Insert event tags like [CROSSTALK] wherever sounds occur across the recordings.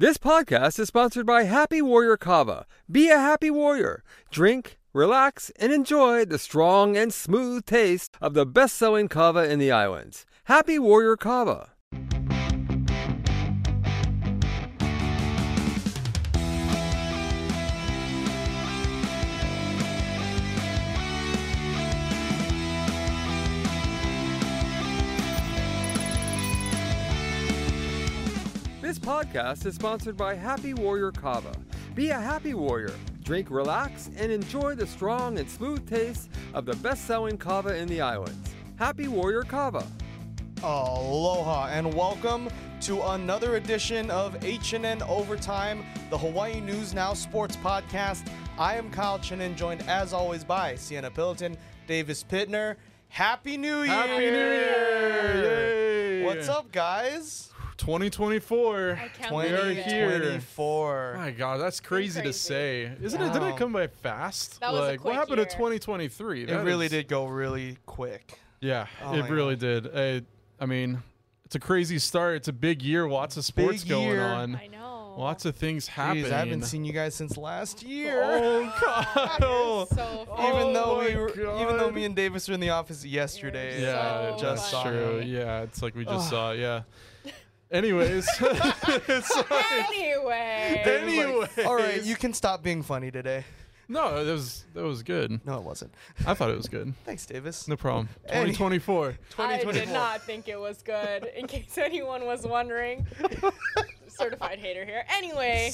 This podcast is sponsored by Happy Warrior Kava. Be a happy warrior. Drink, relax, and enjoy the strong and smooth taste of the best selling kava in the islands. Happy Warrior Kava. This podcast is sponsored by Happy Warrior Kava. Be a happy warrior. Drink, relax, and enjoy the strong and smooth taste of the best selling kava in the islands. Happy Warrior Kava. Aloha and welcome to another edition of HNN Overtime, the Hawaii News Now Sports Podcast. I am Kyle Chinen, joined as always by Cienna Pilotin, Davis Pitner. Happy New Year! Happy New Year! Yay! What's up, guys? 2024. I can't We are believe it. here. 2024. My God, that's crazy, to crazy. say. Isn't it? Didn't Wow. it come by fast? That was a like, what quick happened year. to 2023? It That really is- did go really quick. Yeah, Oh it my really did. I, I mean, it's a crazy start. It's a big year. Lots of sports Big going year. on. I know. Lots of things happening. Jeez, I haven't seen you guys since last year. Oh, [LAUGHS] Kyle. so funny. even Oh though we my were, even though God. me and Davis were in the office yesterday. Yeah, So just that's saw true. him. Yeah, it's like we just saw. Yeah. Anyways, [LAUGHS] it's [LAUGHS] anyway. Anyways. All right, you can stop being funny today. no, that was that was good. No, it wasn't. I thought it was good. Thanks, Davis. No problem. Any- 2024. I 2024. did not think it was good. In case anyone was wondering. [LAUGHS] Certified hater here. Anyway,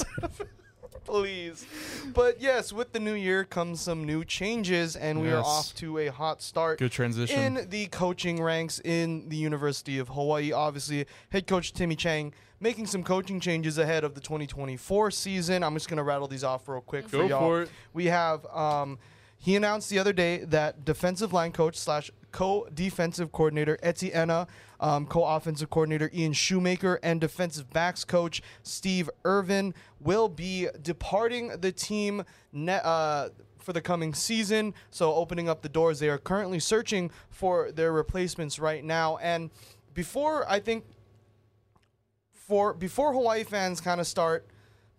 Please. But yes, with the new year comes some new changes, and we are off to a hot start Good transition. in the coaching ranks in the University of Hawaii. Obviously, head coach Timmy Chang making some coaching changes ahead of the 2024 season. I'm just going to rattle these off real quick for Go y'all. for it. We have um, he announced the other day that defensive line coach slash co-defensive coordinator Etienne, um, co-offensive coordinator Ian Shoemaker, and defensive backs coach Steve Irvin will be departing the team ne- uh, for the coming season. So opening up the doors, they are currently searching for their replacements right now. And before I think for before Hawaii fans kind of start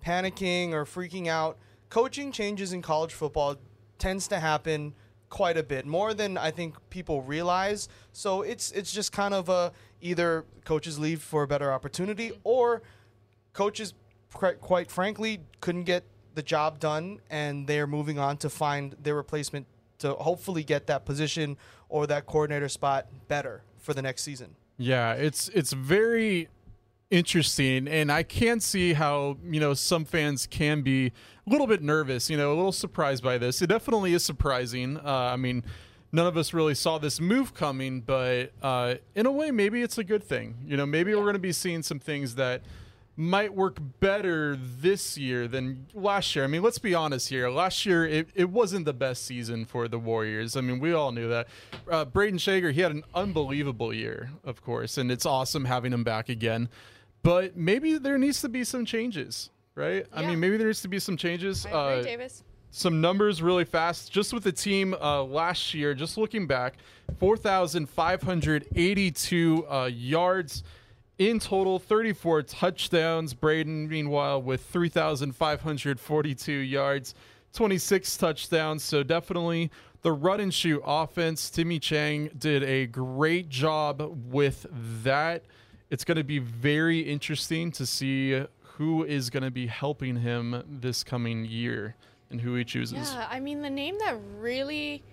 panicking or freaking out, coaching changes in college football tends to happen quite a bit more than I think people realize. So it's it's just kind of a either coaches leave for a better opportunity or coaches quite, quite frankly couldn't get the job done and they're moving on to find their replacement to hopefully get that position or that coordinator spot better for the next season. Yeah, it's it's very interesting and I can see how, you know, some fans can be a little bit nervous, you know, a little surprised by this. It definitely is surprising. Uh, I mean, none of us really saw this move coming, but uh, in a way maybe it's a good thing. You know, maybe we're going to be seeing some things that might work better this year than last year. I mean, let's be honest here. Last year, it, it wasn't the best season for the Warriors. I mean, we all knew that. Uh, Brayden Schager, he had an unbelievable year, of course, and it's awesome having him back again. But maybe there needs to be some changes, right? I mean, maybe there needs to be some changes. I agree, Uh, Davis. some numbers really fast. Just with the team uh, last year, just looking back, 4,582 uh, yards in total, 34 touchdowns. Brayden, meanwhile, with 3,542 yards, 26 touchdowns. So definitely the run and shoot offense. Timmy Chang did a great job with that. It's going to be very interesting to see who is going to be helping him this coming year and who he chooses. Yeah, I mean the name that really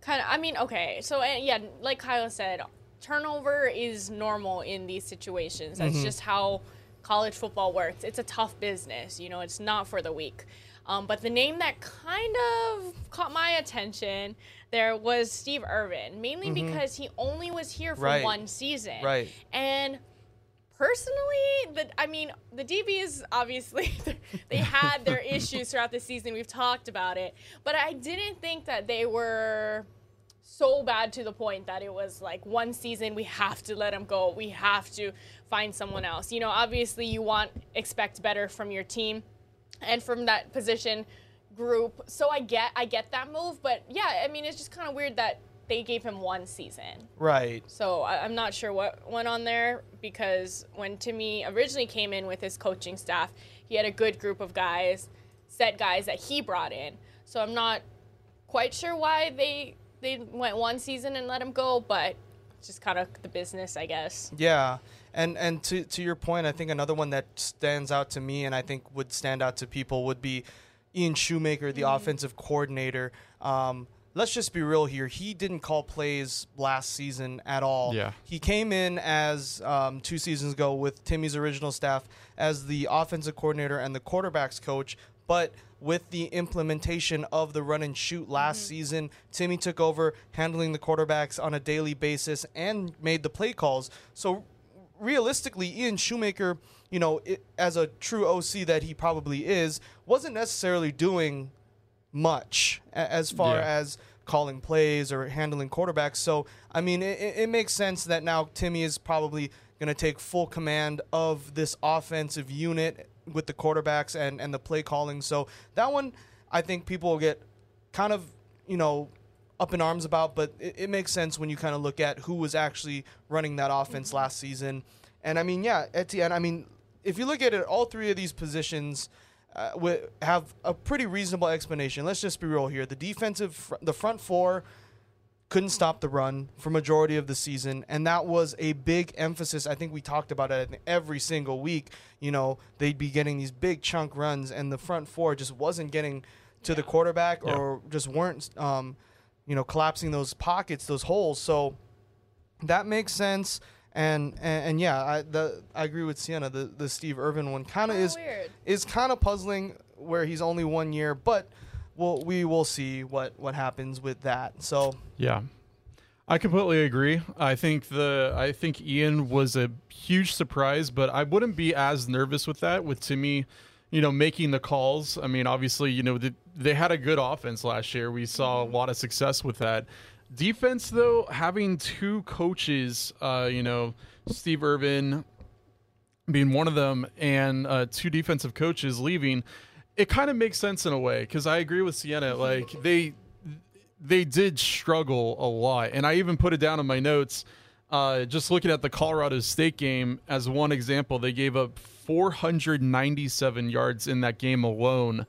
kind of I mean, okay. So uh, yeah, like Kyle said, turnover is normal in these situations. That's just how college football works. It's a tough business, you know, it's not for the weak. Um, but the name that kind of caught my attention there was Steve Irvin, mainly because he only was here for Right. one season. Right. And personally, the I mean, the DBs obviously [LAUGHS] they had their [LAUGHS] issues throughout the season. We've talked about it, but I didn't think that they were so bad to the point that it was like one season we have to let him go. We have to find someone else. You know, obviously you want expect better from your team and from that position group. So I get I get that move, but yeah, I mean it's just kind of weird that they gave him one season. Right. So I, I'm not sure what went on there because when Timmy originally came in with his coaching staff, he had a good group of guys, set guys that he brought in. So I'm not quite sure why they they went one season and let him go, but just kind of the business, I guess. Yeah. And and to to your point, I think another one that stands out to me and I think would stand out to people would be Ian Shoemaker, the offensive coordinator. Um, let's just be real here. He didn't call plays last season at all. Yeah. He came in as um, two seasons ago with Timmy's original staff as the offensive coordinator and the quarterbacks coach, but with the implementation of the run and shoot last season, Timmy took over handling the quarterbacks on a daily basis and made the play calls. So realistically, Ian Shoemaker, you know, it, as a true OC that he probably is, wasn't necessarily doing much as far Yeah. as calling plays or handling quarterbacks. So, I mean, it, it makes sense that now Timmy is probably going to take full command of this offensive unit with the quarterbacks and, and the play calling. So, that one, I think people will get kind of, you know, up in arms about, but it, it makes sense when you kind of look at who was actually running that offense last season. And I mean, yeah, Etienne, I mean, if you look at it, all three of these positions uh, have a pretty reasonable explanation. Let's just be real here. The defensive, fr- the front four couldn't stop the run for majority of the season and that was a big emphasis i think we talked about it every single week you know they'd be getting these big chunk runs and the front four just wasn't getting to the quarterback Yeah. or just weren't um, you know collapsing those pockets those holes so that makes sense and and, and yeah I, the, I agree with Cienna the, the steve irvin one kind of is weird. is kind of puzzling where he's only one year but we'll, we will see what what happens with that so Yeah. I completely agree. I think the I think Ian was a huge surprise, but I wouldn't be as nervous with that with Timmy, you know, making the calls. I mean, obviously, you know, the, they had a good offense last year. We saw a mm-hmm. lot of success with that. Defense though, having two coaches, uh, you know, Steve Irvin being one of them and uh, two defensive coaches leaving, it kind of makes sense in a way because I agree with Cienna. Like they they did struggle a lot, and I even put it down in my notes. Uh, just looking at the Colorado State game as one example, they gave up 497 yards in that game alone,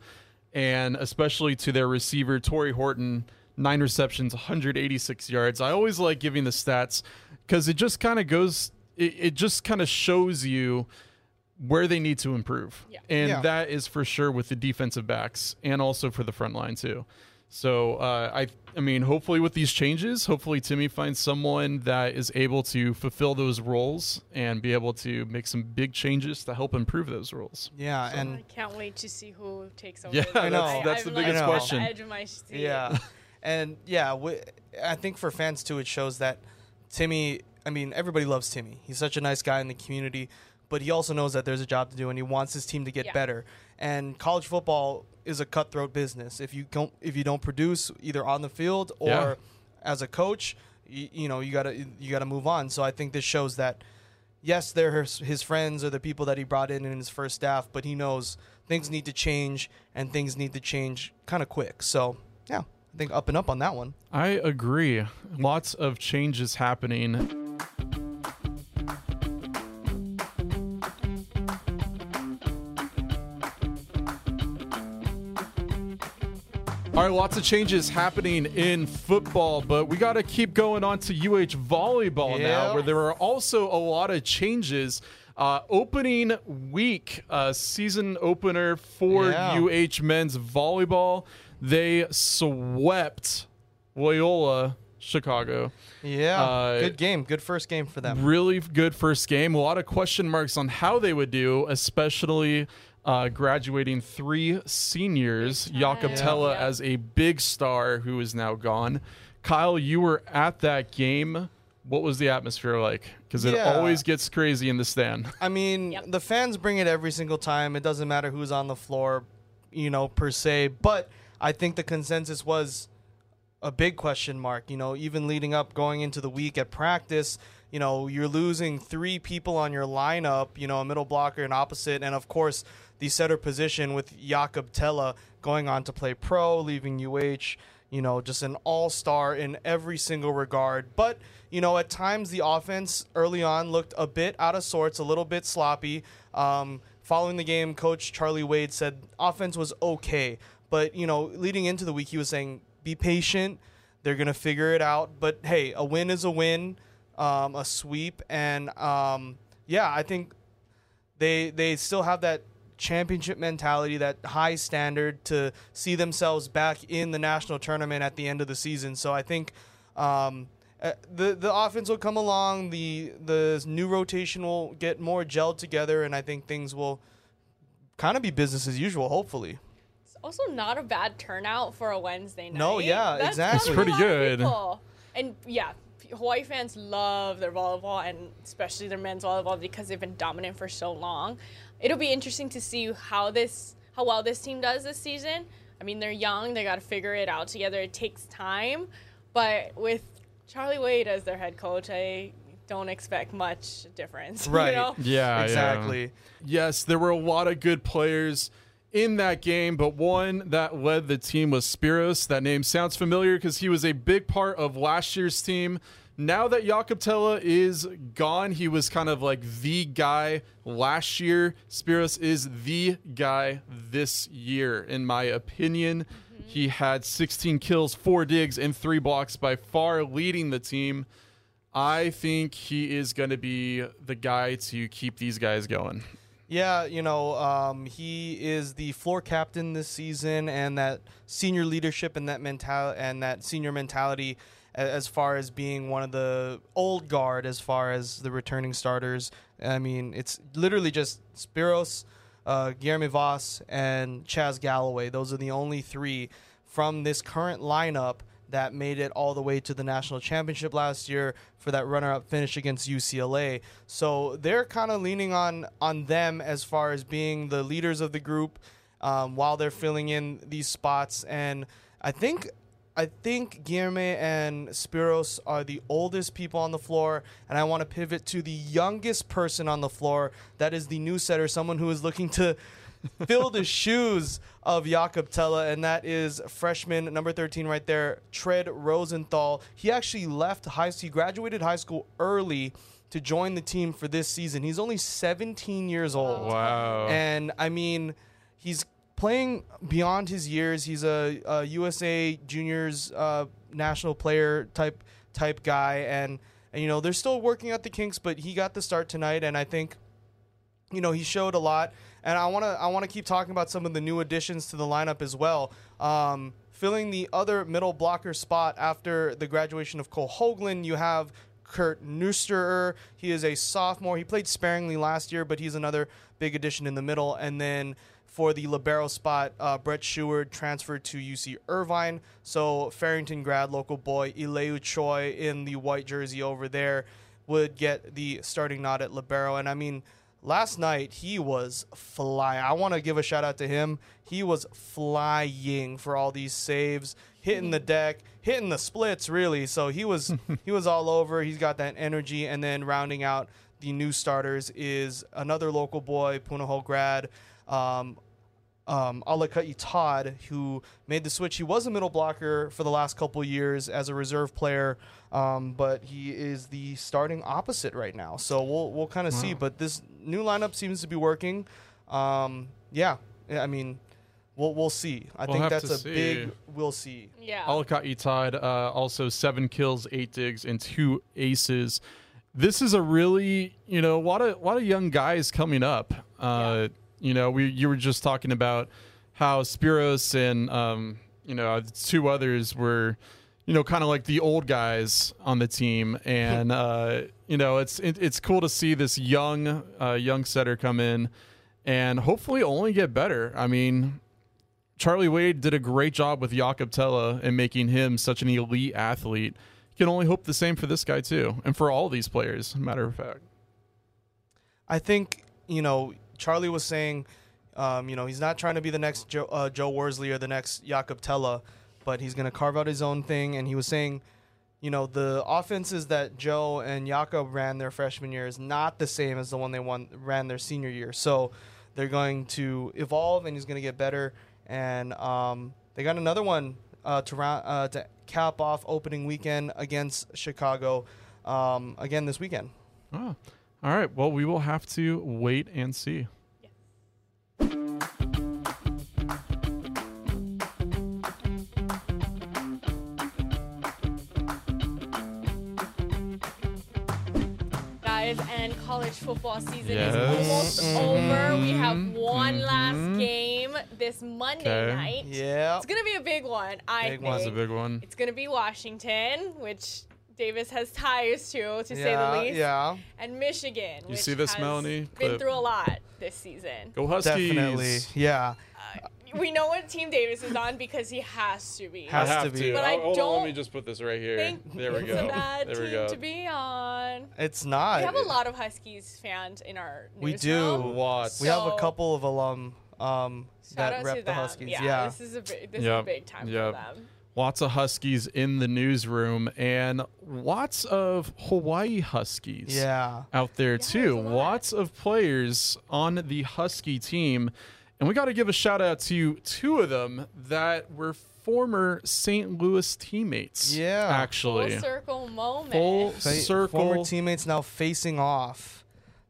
and especially to their receiver Tory Horton, nine receptions, 186 yards. I always like giving the stats because it just kind of goes, it, it just kind of shows you where they need to improve. Yeah. And Yeah. that is for sure with the defensive backs and also for the front line too. So uh, I I mean hopefully with these changes, hopefully Timmy finds someone that is able to fulfill those roles and be able to make some big changes to help improve those roles. yeah I and can't wait to see who takes over. Yeah, the- I know. I- that's I'm, the like, biggest at question. edge of my seat. Yeah, [LAUGHS] and yeah, I think for fans too, it shows that Timmy. I mean, everybody loves Timmy. He's such a nice guy in the community, but he also knows that there's a job to do, and he wants his team to get Yeah. better. And college football is a cutthroat business. If you don't, if you don't produce either on the field or Yeah. as a coach, you, you know you gotta you gotta move on. So I think this shows that. Yes, they're his, his friends or the people that he brought in in his first staff, but he knows things need to change and things need to change kind of quick. So, yeah, I think up and up on that one. I agree. Lots of changes happening. All right, lots of changes happening in football, but we got to keep going on to UH volleyball now, where there are also a lot of changes. Uh, opening week, uh, season opener for Yeah. UH men's volleyball. They swept Loyola Chicago. Yeah, Uh, good game, good first game for them. Really good first game. A lot of question marks on how they would do, especially uh, graduating three seniors. Jakob time. Thelle Yeah. as a big star who is now gone. Kyle, you were at that game. What was the atmosphere like? Because it Yeah. always gets crazy in the stand. I mean, Yep. the fans bring it every single time. It doesn't matter who's on the floor, you know, per se. But I think the consensus was a big question mark. You know, even leading up, going into the week at practice, you know, you're losing three people on your lineup. You know, a middle blocker and opposite, and of course the setter position with Jakob Thelle going on to play pro, leaving UH. you know, just an all star in every single regard. But, you know, at times the offense early on looked a bit out of sorts, a little bit sloppy. Um, following the game, Coach Charlie Wade said offense was okay. But, you know, leading into the week, he was saying, be patient. They're to figure it out. But hey, a win is a win, um, a sweep. And um, yeah, I think they, they still have that championship mentality, that high standard to see themselves back in the national tournament at the end of the season. So I think um, uh, the the offense will come along. The the new rotation will get more gelled together, and I think things will kind of be business as usual. Hopefully. It's also not a bad turnout for a Wednesday night. No, yeah, That's exactly. It's pretty good. And yeah, Hawaii fans love their volleyball and especially their men's volleyball because they've been dominant for so long. It'll be interesting to see how this how well this team does this season. I mean, they're young, they got to figure it out together. It takes time, but with Charlie Wade as their head coach, I don't expect much difference. [LAUGHS] you Right. know? Yeah, yeah. exactly. Yes, there were a lot of good players in that game, but one that led the team was Spyros. That name sounds familiar because he was a big part of last year's team. Now that Jakob Thelle is gone, he was kind of like the guy last year. Spyros is the guy this year, in my opinion. Mm-hmm. He had 16 kills, four digs, and three blocks, by far leading the team. I think he is going to be the guy to keep these guys going. Yeah, you know, um, he is the floor captain this season, and that senior leadership and that mental and that senior mentality, as far as being one of the old guard, as far as the returning starters. I mean, it's literally just Spyros, uh, Guilherme Voss, and Chaz Galloway. Those are the only three from this current lineup that made it all the way to the national championship last year for that runner-up finish against UCLA. So they're kind of leaning on on them as far as being the leaders of the group um, while they're filling in these spots. And I think I think Guilherme and Spyros are the oldest people on the floor, and I want to pivot to the youngest person on the floor. That is the new setter, someone who is looking to fill the shoes of Jakob Thelle, and that is freshman number 13 right there, Tread Rosenthal. He actually left high school, he graduated high school early to join the team for this season. He's only 17 years old. Wow. And I mean, he's playing beyond his years. He's a, a USA Juniors uh, national player type type guy, and, and you know they're still working out the kinks, but he got the start tonight, and I think you know he showed a lot and i want to i want to keep talking about some of the new additions to the lineup as well um, filling the other middle blocker spot after the graduation of Cole Hogland you have kurt Nusterer. he is a sophomore he played sparingly last year but he's another big addition in the middle and then for the libero spot, uh, Brett Sheward transferred to UC Irvine. So Farrington grad, local boy Eleu Choy in the white jersey over there would get the starting nod at libero. And I mean, last night he was flying. I want to give a shout out to him. He was flying for all these saves, hitting the deck, hitting the splits really. So he was [LAUGHS] he was all over. He's got that energy. And then rounding out the new starters is another local boy, Punahou grad. Um, um, Alaka'i Todd, who made the switch. He was a middle blocker for the last couple years as a reserve player, um, but he is the starting opposite right now. So we'll we'll kind of see. But this new lineup seems to be working. Um, yeah, I mean, we'll we'll see. I We'll think that's a see. big we'll see. Yeah. Alaka'i Todd, uh, also seven kills, eight digs, and two aces. This is a really, you know, a lot of a lot of young guys coming up. Uh, You know, we you were just talking about how Spyros and um, you know two others were, you know, kind of like the old guys on the team, and [LAUGHS] uh, you know, it's it, it's cool to see this young uh, young setter come in, and hopefully only get better. I mean, Charlie Wade did a great job with Jakob Thelle and making him such an elite athlete. You can only hope the same for this guy too, and for all these players. Matter of fact, I think you know Charlie was saying, um, you know, he's not trying to be the next Joe, uh, Joe Worsley or the next Jakob Thelle, but he's going to carve out his own thing. And he was saying, you know, the offenses that Joe and Jakob ran their freshman year is not the same as the one they won ran their senior year. So they're going to evolve, and he's going to get better. And um, they got another one uh, to round uh, to cap off opening weekend against Chicago um, again this weekend. Oh. All right. Well, we will have to wait and see. Guys, and college football season Yes. is almost over. We have Mhm. one Mhm. last game this Monday Okay. night. Yeah. It's gonna be a big one, I Big think. one. That's a big one. It's gonna be Washington, which Davis has ties to, to say the least. Yeah. And Michigan. You which see this, has Melanie? Been Clip. through a lot this season. Go Huskies. Definitely. Yeah. We know what team Davis is on because he has to be. I Has to have be. to. But I Oh, hold on, let don't me just put this right here. think There we it's go. a bad there we team go. to be on. It's not. We have a lot of Huskies fans in our We newsroom. do. What? We have a couple of alum um, that out rep the them. Huskies. Yeah, Yeah. this is a big, this Yep, is a big time yep. for them. Lots of Huskies in the newsroom and lots of Hawaii Huskies Yeah. out there there's too. Lots of players on the Husky team. And we got to give a shout out to two of them that were former St. Louis teammates. Yeah. Actually. Full circle moment. Full Fa- circle. Former teammates now facing off.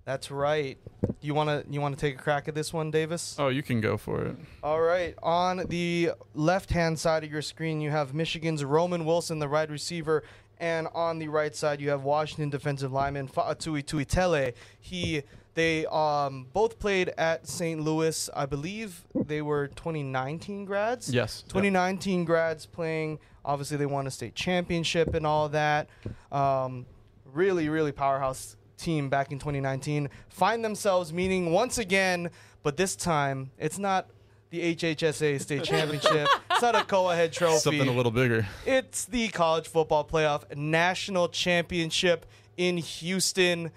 That's right. You wanna you wanna take a crack at this one, Davis? Oh, you can go for it. All right. On the left hand side of your screen, you have Michigan's Roman Wilson, the wide receiver, and on the right side, you have Washington defensive lineman Fa'atui Tuitele. He they um, both played at St. Louis. I believe they were 2019 grads. Yes. 2019 grads playing. Obviously, they won a state championship and all that. Um, really, really powerhouse team back in 2019. Find themselves meeting once again, but this time it's not the HHSAA state championship. [LAUGHS] it's not a co-ahead trophy. Something a little bigger. It's the college football playoff national championship in Houston.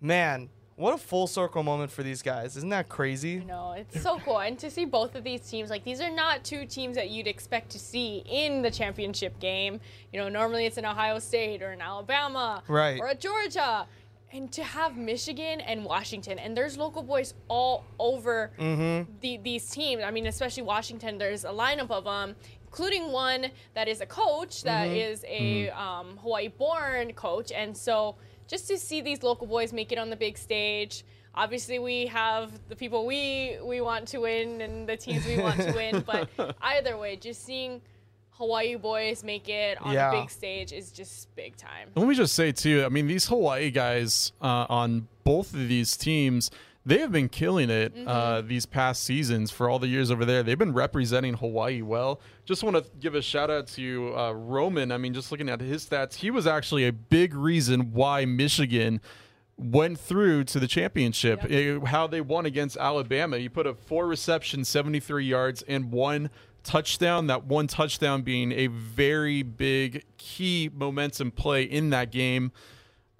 Man, what a full circle moment for these guys. Isn't that crazy? No, it's so cool, and to see both of these teams, like these are not two teams that you'd expect to see in the championship game. You know, normally it's in Ohio State or in Alabama, Right. or at Georgia, and to have Michigan and Washington, and there's local boys all over Mm-hmm. the, these teams. I mean, especially Washington. There's a lineup of them, including one that is a coach that Mm-hmm. is a um, Hawaii-born coach, and so just to see these local boys make it on the big stage. Obviously, we have the people we we want to win and the teams we want to win, but [LAUGHS] either way, just seeing Hawaii boys make it on Yeah. the big stage is just big time. Let me just say too. I mean, these Hawaii guys uh, on both of these teams, they have been killing it uh, these past seasons. For all the years over there, they've been representing Hawaii well. Just want to give a shout out to uh, Roman. I mean, just looking at his stats, he was actually a big reason why Michigan went through to the championship. Eh, how they won against Alabama. He put up four receptions, 73 yards, and one touchdown. That one touchdown being a very big key momentum play in that game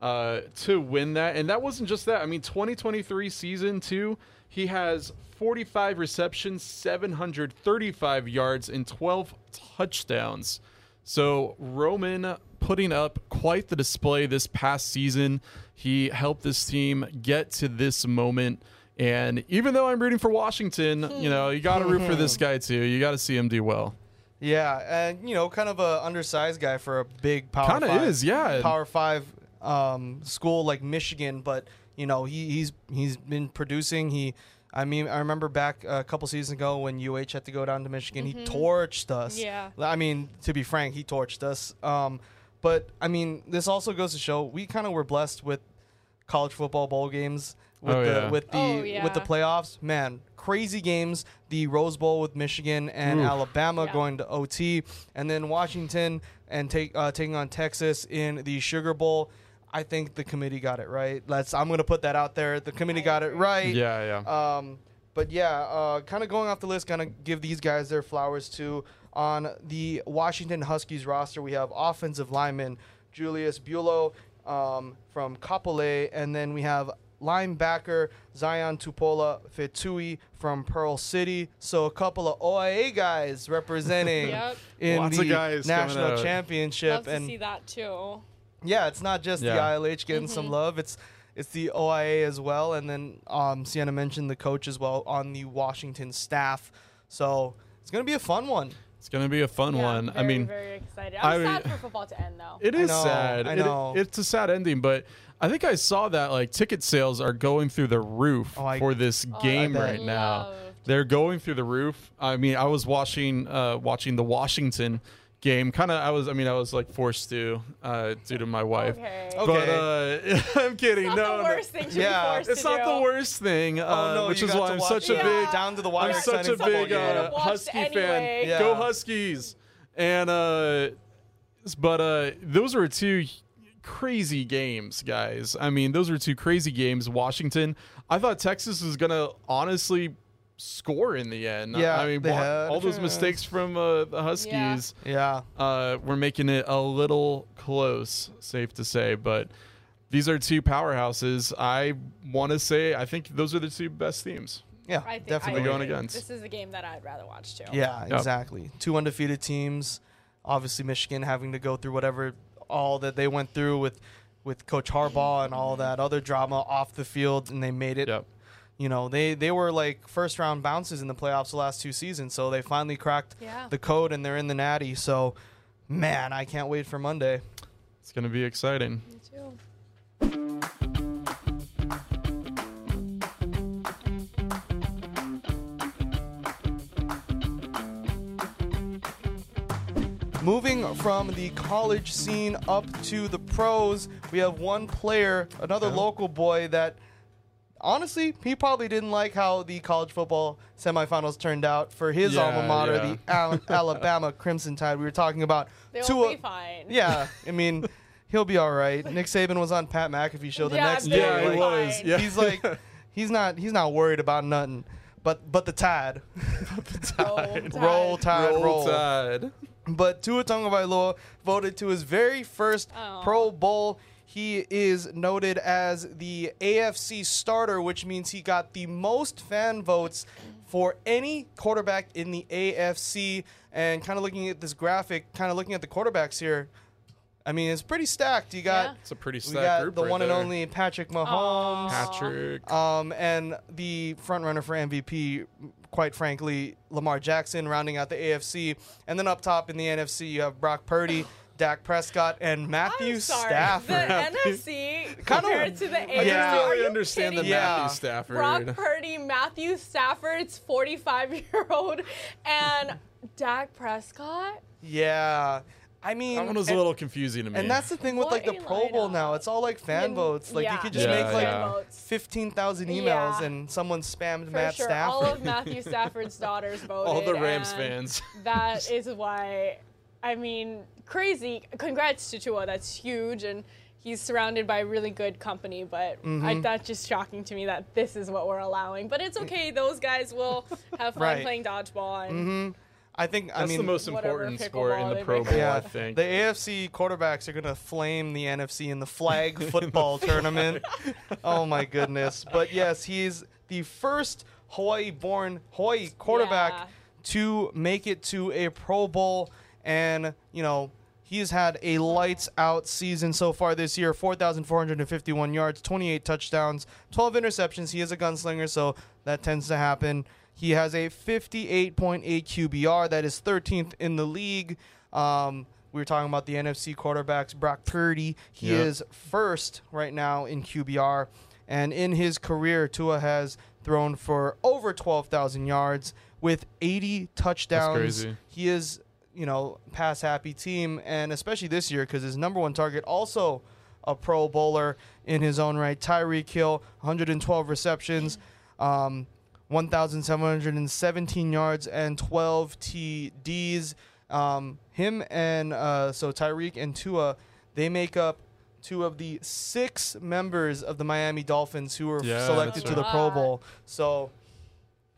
uh, to win that. And that wasn't just that. I mean, 2023 season two, he has 45 receptions, 735 yards, and 12 touchdowns. So Roman putting up quite the display this past season. He helped this team get to this moment. And even though I'm rooting for Washington, you know, you got to root for this [LAUGHS] guy too. You got to see him do well. Yeah, and you know, kind of a undersized guy for a big power. Kinda five- is, yeah. Power five um, school like Michigan, but you know, he, he's he's been producing. He, I mean, I remember back a couple seasons ago when UH had to go down to Michigan. He torched us. Yeah. I mean, to be frank, he torched us. Um, but I mean, this also goes to show we kind of were blessed with college football bowl games with Oh, the yeah. with the Oh, with the playoffs. Man, crazy games. The Rose Bowl with Michigan and Oof. Alabama Yeah. going to OT, and then Washington and take uh, taking on Texas in the Sugar Bowl. I think the committee got it right. Let's. I'm gonna put that out there. The committee got it right. Yeah, yeah. Um, but yeah, uh, kind of going off the list, gonna give these guys their flowers too. On the Washington Huskies roster, we have offensive lineman Julius Buelow um, from Kapolei, and then we have linebacker Zion Tupola Fetui from Pearl City. So a couple of OIA guys representing [LAUGHS] Yep. in Lots the guys national championship. Love to and see that too. yeah, it's not just Yeah. the ILH getting some love. It's it's the OIA as well, and then um, Cienna mentioned the coach as well on the Washington staff. So it's gonna be a fun one. It's gonna be a fun Yeah, one. I very, mean, very excited. I I'm mean- sad for football to end though. It is know, sad. I It- know. it's a sad ending, but I think I saw that like ticket sales are going through the roof Oh, I- for this Oh, game I right now. They're going through the roof. I mean, I was watching uh, watching the Washington game. Kind of, I was. I mean, I was like forced to uh, due to my wife. Okay. Okay. But uh, [LAUGHS] I'm kidding. It's not no, the no. worst thing to Yeah. be forced It's to not do. the worst thing. Uh, oh no, which you is got why to I'm watch such the a big. down to the wire. I'm such a big uh, Husky anyway. fan. Yeah. Go Huskies! And uh, but uh, those were two crazy games, guys. I mean, those were two crazy games. Washington. I thought Texas was gonna honestly score in the end. Yeah, I mean, they wa- had all those mistakes from uh, the Huskies Yeah. uh, we're making it a little close, safe to say. But these are two powerhouses. I want to say I think those are the two best teams. Yeah, I think definitely. I going against. This is a game that I'd rather watch too. Yeah, Yep. exactly. Two undefeated teams. Obviously, Michigan having to go through whatever all that they went through with with Coach Harbaugh and all that other drama off the field, and they made it. Yep. You know, they they were like first round bounces in the playoffs the last two seasons, so they finally cracked Yeah. the code and they're in the Natty. So, man, I can't wait for Monday. It's going to be exciting. Me too. Moving from the college scene up to the pros, we have one player, another Okay. local boy that honestly, he probably didn't like how the college football semifinals turned out for his Yeah, alma mater, yeah. the Al- [LAUGHS] Alabama Crimson Tide. We were talking about They'll Tua. be fine. Yeah, I mean, he'll be all right. Nick Saban was on Pat McAfee show the Yeah, next day. Yeah, like, was. Yeah. He's like, [LAUGHS] he's not, he's not worried about nothing. But but the Tide, [LAUGHS] Roll roll Tide, roll. Roll Tide. But Tua Tagovailoa voted to his very first Aw. Pro Bowl. He is noted as the AFC starter, which means he got the most fan votes for any quarterback in the AFC. And kind of looking at this graphic, kind of looking at the quarterbacks here, I mean, it's pretty stacked. You got Yeah. It's a pretty we stacked got group the right one and only Patrick Mahomes. Aw. Patrick. Um, and the front runner for MVP, quite frankly, Lamar Jackson, rounding out the AFC. And then up top in the NFC, you have Brock Purdy, Dak Prescott, and Matthew I'm sorry. Stafford. The NFC [LAUGHS] Kinda- compared to the AFC. I Yeah. didn't really understand the kidding Yeah. Matthew Stafford. Brock Purdy, Matthew Stafford's 45 year old, and Dak Prescott. yeah. I mean, that one was a little confusing to me. and that's the thing with What like the Pro Bowl lineup. now. It's all like fan Yeah, votes. Like yeah, you could just Yeah, make like yeah. votes. 15,000 emails Yeah. and someone spammed For Matt sure. Stafford. All of Matthew [LAUGHS] Stafford's daughters voted. all the Rams fans. That [LAUGHS] is why, I mean, crazy. Congrats to Tua. That's huge. And he's surrounded by really good company. But Mm-hmm. that's just shocking to me that this is what we're allowing. But it's okay. Those guys will have fun Right. playing dodgeball. And hmm I think I That's mean the most important sport in the Pro. Bowl, Yeah, I think. the AFC quarterbacks are gonna flame the NFC in the flag [LAUGHS] football tournament. [LAUGHS] Oh my goodness! But yes, he's the first Hawaii-born Hawaii quarterback Yeah. to make it to a Pro Bowl, and you know he's had a lights-out season so far this year: four thousand four hundred and fifty-one yards, twenty-eight touchdowns, twelve interceptions. He is a gunslinger, so that tends to happen. He has a 58.8 QBR. That is 13th in the league. Um, we were talking about the NFC quarterbacks. Brock Purdy. He Yeah. is first right now in QBR. And in his career, Tua has thrown for over 12,000 yards with 80 touchdowns. crazy. He is, you know, pass happy team. And especially this year because his number one target also a Pro Bowler in his own right. Tyreek Hill, 112 receptions. Um, 1,717 yards and 12 TDs. Um, him and uh, so Tyreek and Tua, they make up two of the six members of the Miami Dolphins who were Yeah, selected to the. Pro Bowl. So,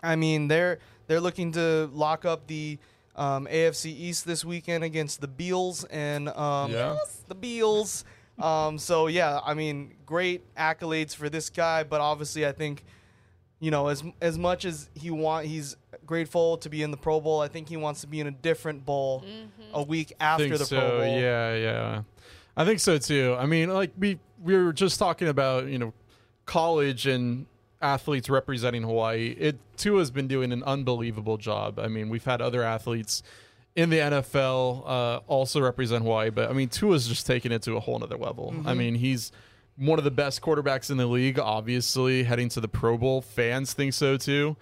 I mean, they're they're looking to lock up the um, AFC East this weekend against the Beals and um, Yeah. the Beals. Um, so yeah, I mean, great accolades for this guy, but obviously, I think you know, as as much as he want, he's grateful to be in the Pro Bowl. I think he wants to be in a different bowl a week after think the so. Pro Bowl. Yeah, yeah. I think so too. I mean, like we we were just talking about, you know, college and athletes representing Hawaii. It too has been doing an unbelievable job. I mean, we've had other athletes in the NFL uh, also represent Hawaii, but I mean Tua's just taken it to a whole nother level. Mm-hmm. I mean he's one of the best quarterbacks in the league. Obviously, heading to the Pro Bowl, fans think so too.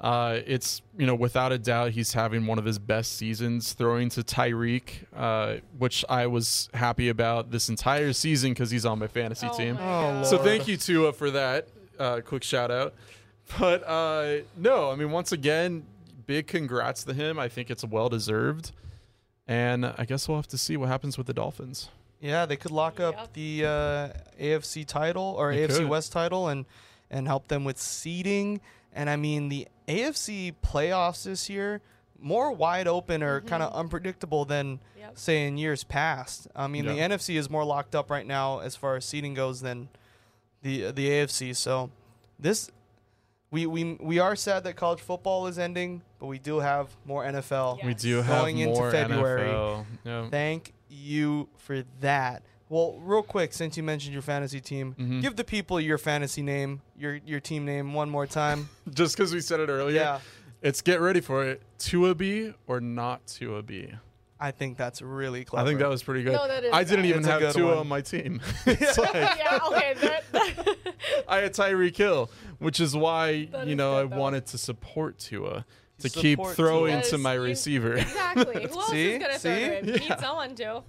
Uh, it's you know without a doubt he's having one of his best seasons throwing to Tyreek, uh, which I was happy about this entire season because he's on my fantasy Oh team. my Oh, So thank you Tua for that. Uh, quick shout out. [LAUGHS] But uh, no, I mean once again, big congrats to him. I think it's well deserved. And I guess we'll have to see what happens with the Dolphins. Yeah, they could lock up the uh, AFC title or They AFC could. West title and and help them with seeding. And I mean, the AFC playoffs this year more wide open or kind of unpredictable than Yep. say in years past. I mean, Yeah. the NFC is more locked up right now as far as seeding goes than the the AFC. So this we we we are sad that college football is ending, but we do have more NFL. Yeah. We do have Going into more February. NFL. Yeah. Thank you for that. Well, real quick, since you mentioned your fantasy team, Mhm. give the people your fantasy name, your your team name one more time. [LAUGHS] Just because we said it earlier. yeah, It's get ready for it. Tua B or not Tua B. I think that's really clever. I think that was pretty good. No, that is I didn't good. even That's a have good Tua one. on my team. [LAUGHS] [LAUGHS] it's like yeah, okay. That, that [LAUGHS] I had Tyreek Hill, which is why That you is know I though. wanted to support Tua to Support keep Tua. throwing Yes, to my you- receiver. exactly. Who else See? is gonna throw See? to him? You Yeah. need someone to.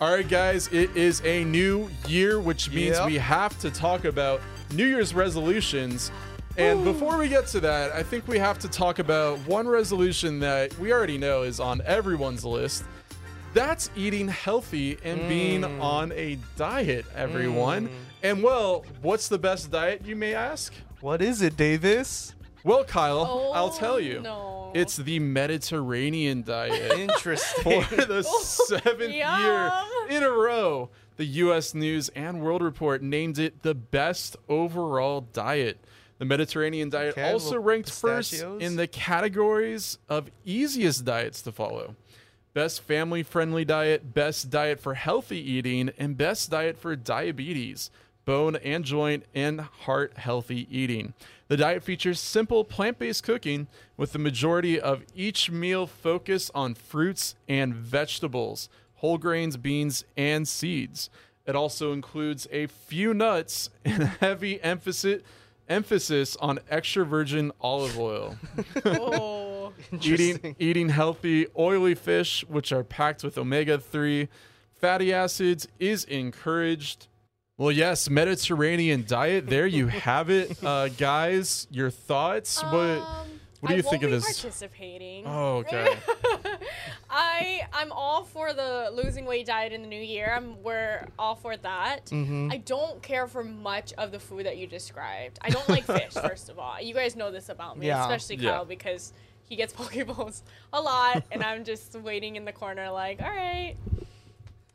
All right, guys, it is a new year, which means Yep. we have to talk about New Year's resolutions. And before we get to that, I think we have to talk about one resolution that we already know is on everyone's list. That's eating healthy and being Mm. on a diet, everyone. And well, what's the best diet, you may ask? What is it, Davis? Well, Kyle, Oh, I'll tell you. Oh, no. It's the Mediterranean diet. Interesting. For the [LAUGHS] oh, seventh year in a row, the U.S. News and World Report named it the best overall diet. The Mediterranean diet Okay, also little ranked first in the categories of easiest diets to follow. Best family friendly diet, best diet for healthy eating, and best diet for diabetes, bone and joint, and heart healthy eating. The diet features simple plant based cooking with the majority of each meal focused on fruits and vegetables, whole grains, beans, and seeds. It also includes a few nuts [LAUGHS] and a heavy emphasis emphasis on extra virgin olive oil [LAUGHS] oh. [LAUGHS] eating eating healthy oily fish which are packed with omega-3 fatty acids is encouraged well yes mediterranean diet there you have it uh, guys your thoughts what Um, what do I you won't think of be this Participating. oh okay [LAUGHS] I I'm all for the losing weight diet in the new year. I'm we're all for that. Mhm. I don't care for much of the food that you described. I don't like fish, [LAUGHS] first of all. You guys know this about me, Yeah. especially Yeah. Kyle because he gets [LAUGHS] poke bowls a lot, and I'm just waiting in the corner like, all right,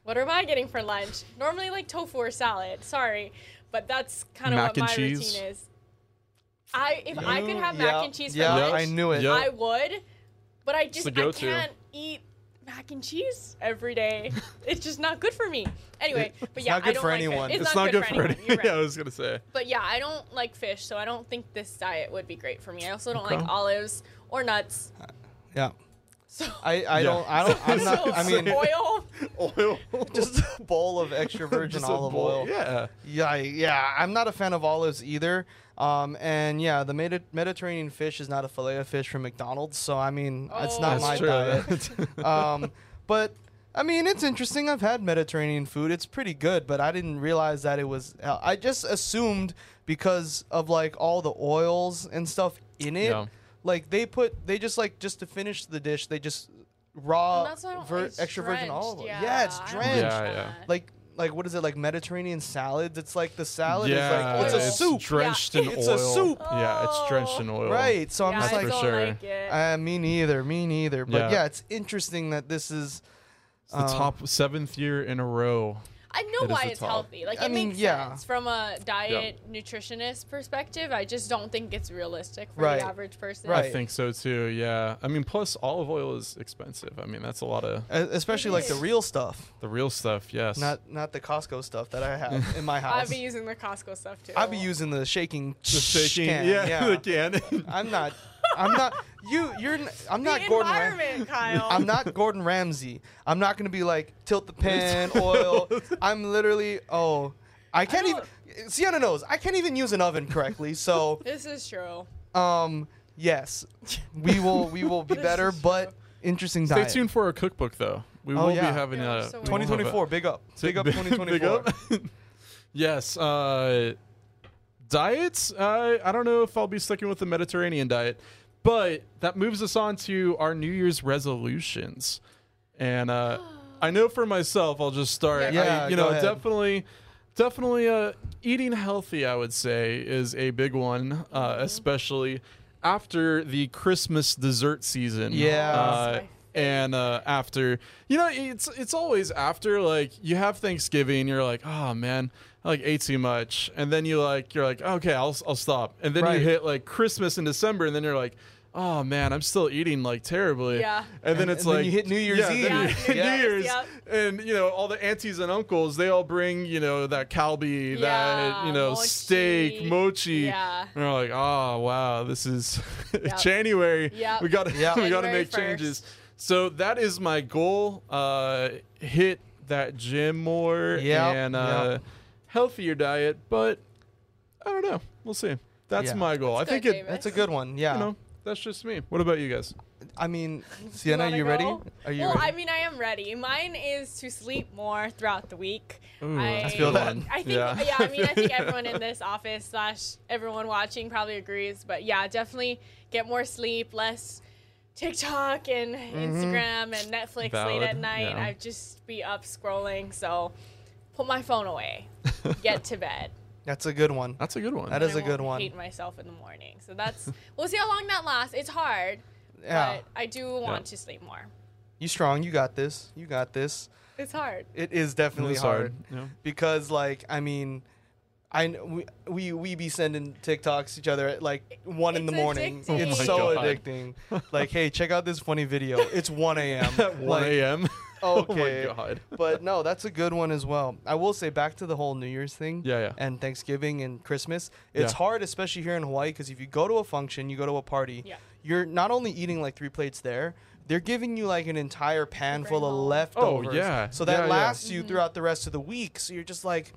what am I getting for lunch? Normally like tofu or salad. Sorry, but that's kind of Mac what and my cheese? routine is. I if I could have Yeah, mac and cheese for yeah, lunch, I knew it. I would, but I just I can't eat mac and cheese every day. [LAUGHS] it's just not good for me. Anyway, but yeah, not good I don't for like anyone. Fish. It's, it's not, good, for anyone. any- You're right. [LAUGHS] yeah i was gonna say But yeah, I don't like fish, so I don't think this diet would be great for me. I also don't Okay. like olives or nuts. Yeah. So I, I Yeah. don't I don't I'm not I mean oil. [LAUGHS] oil just a bowl of extra [LAUGHS] virgin olive bowl. oil. yeah Yeah, yeah. I'm not a fan of olives either. Um, and yeah, the Medi- Mediterranean fish is not a fillet of fish from McDonald's, so I mean, it's Oh. not that's my true diet. [LAUGHS] um, but I mean, it's interesting. I've had Mediterranean food; it's pretty good. But I didn't realize that it was. uh, I just assumed because of like all the oils and stuff in it, Yeah. Like they put they just like just to finish the dish, they just raw That's why I don't- vir- it's extra virgin olive oil. Yeah, Yeah, it's drenched. Yeah, like yeah. Like like what is it like Mediterranean salads? It's like the salad yeah is like it's a oil. soup, drenched Yeah. in It's a oil soup. yeah it's drenched in oil right? So I'm yeah, just I like, for don't sure. like it. uh, me neither, me neither. But Yeah. yeah, it's interesting that this is It's the uh, top seventh year in a row I know It is why it's top. healthy. Like I it mean, makes yeah. sense from a diet nutritionist perspective. I just don't think it's realistic for Right. the average person. Right. I think so too. Yeah. I mean, plus olive oil is expensive. I mean, that's a lot of Especially like the real stuff, the real stuff. Yes. not not the Costco stuff that I have in my [LAUGHS] house. I'd be using the Costco stuff too. I'd be using the shaking, the shaking. can, yeah, [LAUGHS] the can. I'm not. I'm not. You. You're. n- I'm the not Gordon. Ram- environment, Kyle. I'm not Gordon Ramsay. I'm not gonna be like tilt the pan, oil. I'm literally. Oh, I can't I even. Cienna knows I can't even use an oven correctly. So, [LAUGHS] This is true. um, yes, we will. We will be [LAUGHS] This better, is but true. interesting Stay diet. tuned for our cookbook, though. We Oh, will yeah. be having Yeah, a so we will have a- 2024. Big up. Big up. Big- 2024. big up. [LAUGHS] yes. Uh, diets. Uh, I don't know if I'll be sticking with the Mediterranean diet, but that moves us on to our New Year's resolutions. And uh, I know for myself, I'll just start. Yeah, I, you know, ahead. definitely, definitely, uh, eating healthy. I would say is a big one, uh, Mm-hmm. especially after the Christmas dessert season. Yeah. Uh, and uh, after you know it's it's always after like you have Thanksgiving you're like oh man I like ate too much and then you like you're like okay I'll I'll stop and then Right. you hit like Christmas in December and then you're like oh man I'm still eating like terribly Yeah. and then it's and then like you hit New Year's yeah, Eve. then you Yeah, New New Year's, Year's yep. and you know all the aunties and uncles they all bring you know that kalbi that you know mochi. steak mochi Yeah. and we're like oh wow this is [LAUGHS] Yep. January Yep. we got to Yep. we got to January make changes so that is my goal. Uh, hit that gym more Yep, and uh, yep. Healthier diet, but I don't know. We'll see. That's Yeah. my goal. That's I think good, it. David. That's a good one. Yeah. You know, that's just me. What about you guys? I mean, [LAUGHS] Cienna, wanna you ready? go? Are you well, ready? I mean, I am ready. Mine is to sleep more throughout the week. Ooh, I, that's a feel good that. one. [LAUGHS] I think, Yeah. yeah. I mean, I think [LAUGHS] everyone in this office slash everyone watching probably agrees. But yeah, definitely get more sleep, less TikTok and mm-hmm. Instagram and Netflix late Valid, at night. yeah. I just be up scrolling. So put my phone away, get to [LAUGHS] bed. That's a good one. That's a good one. That and is I a good won't one. Hate myself in the morning. So that's we'll see how long that lasts. It's hard, Yeah. but I do want to sleep more. You strong. You got this. You got this. It's hard. It is definitely It's hard. Yeah. because like I mean, I we we, we be sending TikToks to each other at like one in the morning. addicting. It's Oh so God. addicting. like, hey, check out this funny video. It's 1 a.m. At [LAUGHS] 1 Like, a.m. Okay. [LAUGHS] oh my god. [LAUGHS] but no, that's a good one as well. I will say back to the whole New Year's thing. Yeah, yeah. And Thanksgiving and Christmas. It's Yeah. hard, especially here in Hawaii, because if you go to a function, you go to a party, Yeah. you're not only eating like three plates there, they're giving you like an entire pan full of leftovers. Oh, yeah. So that Yeah, yeah. lasts you mm-hmm. throughout the rest of the week. So you're just like,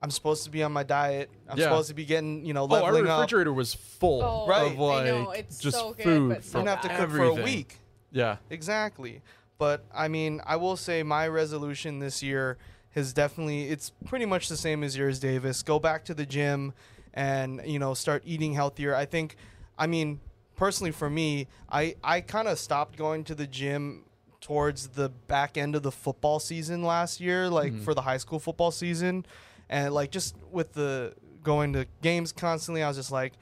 I'm supposed to be on my diet. I'm Yeah. supposed to be getting, you know, Oh, our leveling up. refrigerator was full Oh, Right. of like I know, it's just so good, food but so from I'm gonna have to bad. cook for a week. Yeah. Exactly. But I mean, I will say my resolution this year has definitely it's pretty much the same as yours, Davis. Go back to the gym and, you know, start eating healthier. I think I mean, personally for me, I I kind of stopped going to the gym towards the back end of the football season last year, like Mm-hmm. for the high school football season. And like just with the going to games constantly, I was just like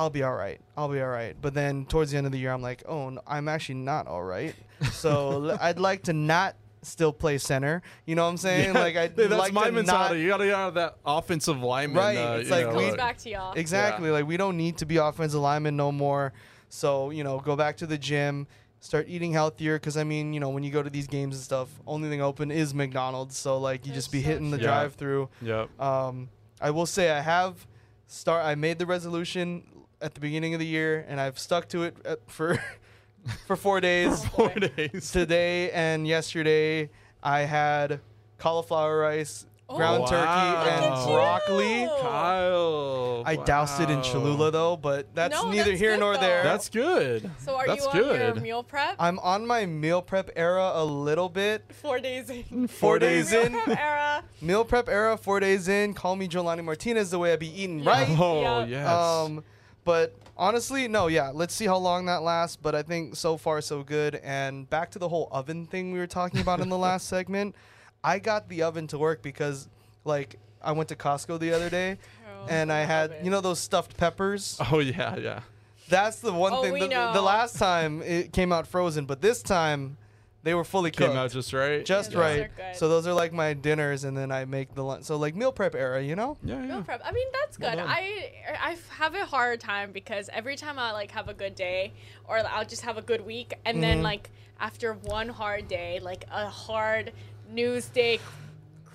I'll be all right. I'll be all right. But then towards the end of the year, I'm like, oh, no, I'm actually not all right. So [LAUGHS] l- I'd like to not still play center. You know what I'm saying? Yeah. Like I'd [LAUGHS] that's like my to mentality. not. You gotta get out of that offensive lineman. Right, Uh, it's like know, we- Goes back to y'all. Exactly. Like we don't need to be offensive linemen no more. So you know, go back to the gym. Start eating healthier because I mean, you know, when you go to these games and stuff, only thing open is McDonald's. So like, you That's just be so hitting the. Yeah. drive-through. Yep. Um, I will say I have start. I made the resolution at the beginning of the year, and I've stuck to it at, for [LAUGHS] for four days. [LAUGHS] Four days. Today and yesterday, I had cauliflower rice, ground Oh, turkey, and broccoli. you. Kyle. I doused it in. Cholula though, but that's No, neither that's here good, nor though. there. That's good. So are That's you on your good. meal prep? I'm on my meal prep era a little bit. Four days in. Four days Meal in, prep era. [LAUGHS] meal prep era, four days in. Call me Jolani Martinez the way I be eating, Yeah. right? Oh Yeah. yes. Um, but honestly, no, yeah. Let's see how long that lasts. But I think so far so good. And back to the whole oven thing we were talking about in the last [LAUGHS] segment. I got the oven to work because, like, I went to Costco the other day, Oh, and I had oven. you know those stuffed peppers. oh yeah, yeah. That's the one Oh, thing. we The, know. the last time it came out frozen, but this time They were fully cooked. Came cooked. out just right. just Yeah, those right. are good. So those are like my dinners, and then I make the lunch. So like meal prep era, you know? yeah, yeah. Meal prep. I mean, that's Well good. done. I I have a hard time because every time I like have a good day or I'll just have a good week, and then Mhm. like after one hard day, like a hard news day,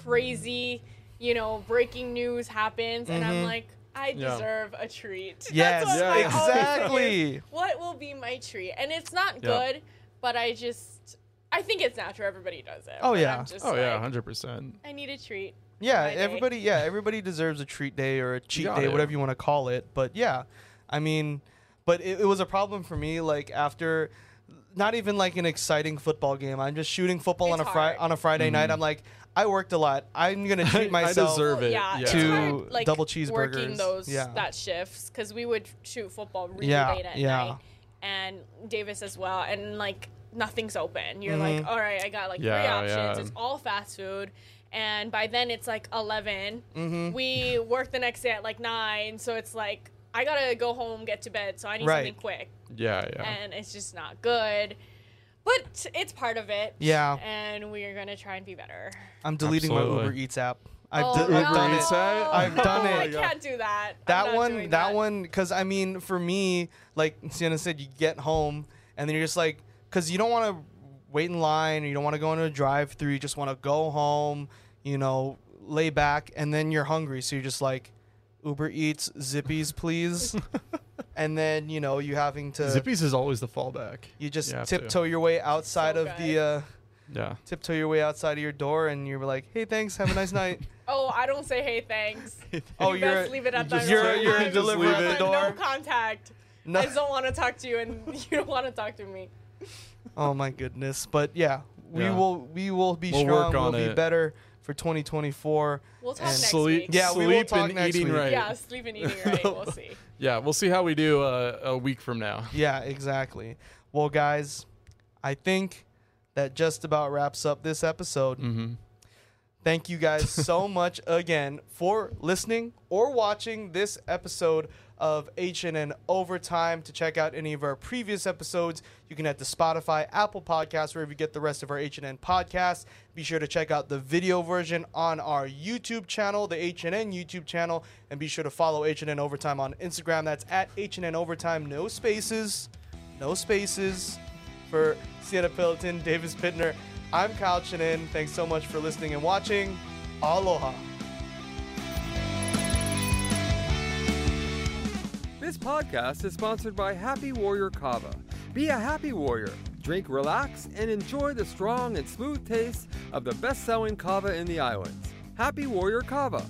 crazy, you know, breaking news happens, and I'm Mhm. like, I Yeah. deserve a treat. Yes, That's what Yeah, my yeah. always is. exactly. What will be my treat? And it's not Yeah. good, but I just I think it's natural. Everybody does it. Oh, yeah. I'm just Oh yeah, hundred percent. I need a treat. Yeah, my day. everybody. Yeah, everybody deserves a treat day or a cheat day, it. whatever you want to call it. But yeah, I mean, but it, it was a problem for me. Like after, not even like an exciting football game. I'm just shooting football on a Friday on a Friday night. Mhm. I'm like, I worked a lot. I'm gonna [LAUGHS] treat myself. I myself. deserve it. yeah, yeah. it's To hard, like, double cheeseburgers. Working those Yeah. that shifts because we would shoot football really Yeah, late at yeah. night, and Davis as well, and like nothing's open. You're Mhm. like, all right, I got like three options. yeah. It's all fast food, and by then it's like 11 Mhm. We [LAUGHS] work the next day at like nine, so it's like I gotta go home, get to bed, so I need Right. something quick, Yeah, yeah. and it's just not good. But it's part of it. Yeah. And we are gonna try and be better. I'm deleting my Uber Eats app. I've, oh, d- Uber I've done it. I've done no, [LAUGHS] it. I can't do that. That one doing that, one because i mean for me like Cienna said you get home and then you're just like because you don't want to wait in line or you don't want to go into a drive through you just want to go home you know lay back and then you're hungry so you're just like uber eats zippies please [LAUGHS] and then you know you having to Zippies is always the fallback. you just You have to. tiptoe your way outside So of the uh Yeah. tiptoe your way outside of your door and you're like hey thanks have a nice night [LAUGHS] Oh, I don't say hey thanks. [LAUGHS] oh you you're best leave it at just- that. you're door. you're I a just deliverer at the door No contact. No- I just don't want to talk to you, and you don't want to talk to me. Oh my goodness. But yeah, we Yeah. will we will be We'll strong. work on we'll be it. better for 2024. We'll talk And next sleep, week. Yeah, we will sleep talk and next eating week. right. Yeah, sleep and eating right. We'll see. [LAUGHS] Yeah, we'll see how we do uh, a week from now. [LAUGHS] Yeah, exactly. Well, guys, I think that just about wraps up this episode. Mm-hmm. Thank you guys [LAUGHS] so much again for listening or watching this episode of HNN Overtime. To check out any of our previous episodes, you can head to Spotify, Apple Podcasts, wherever you get the rest of our HNN podcasts. Be sure to check out the video version on our YouTube channel, the HNN YouTube channel, and be sure to follow HNN Overtime on Instagram. That's at HNN Overtime, no spaces, no spaces. For Cienna Pilotin, Davis Pitner, I'm Kyle Chinen. Thanks so much for listening and watching. Aloha. This podcast is sponsored by Happy Warrior Kava. Be a happy warrior. Drink, relax, and enjoy the strong and smooth taste of the best selling kava in the islands. Happy Warrior Kava.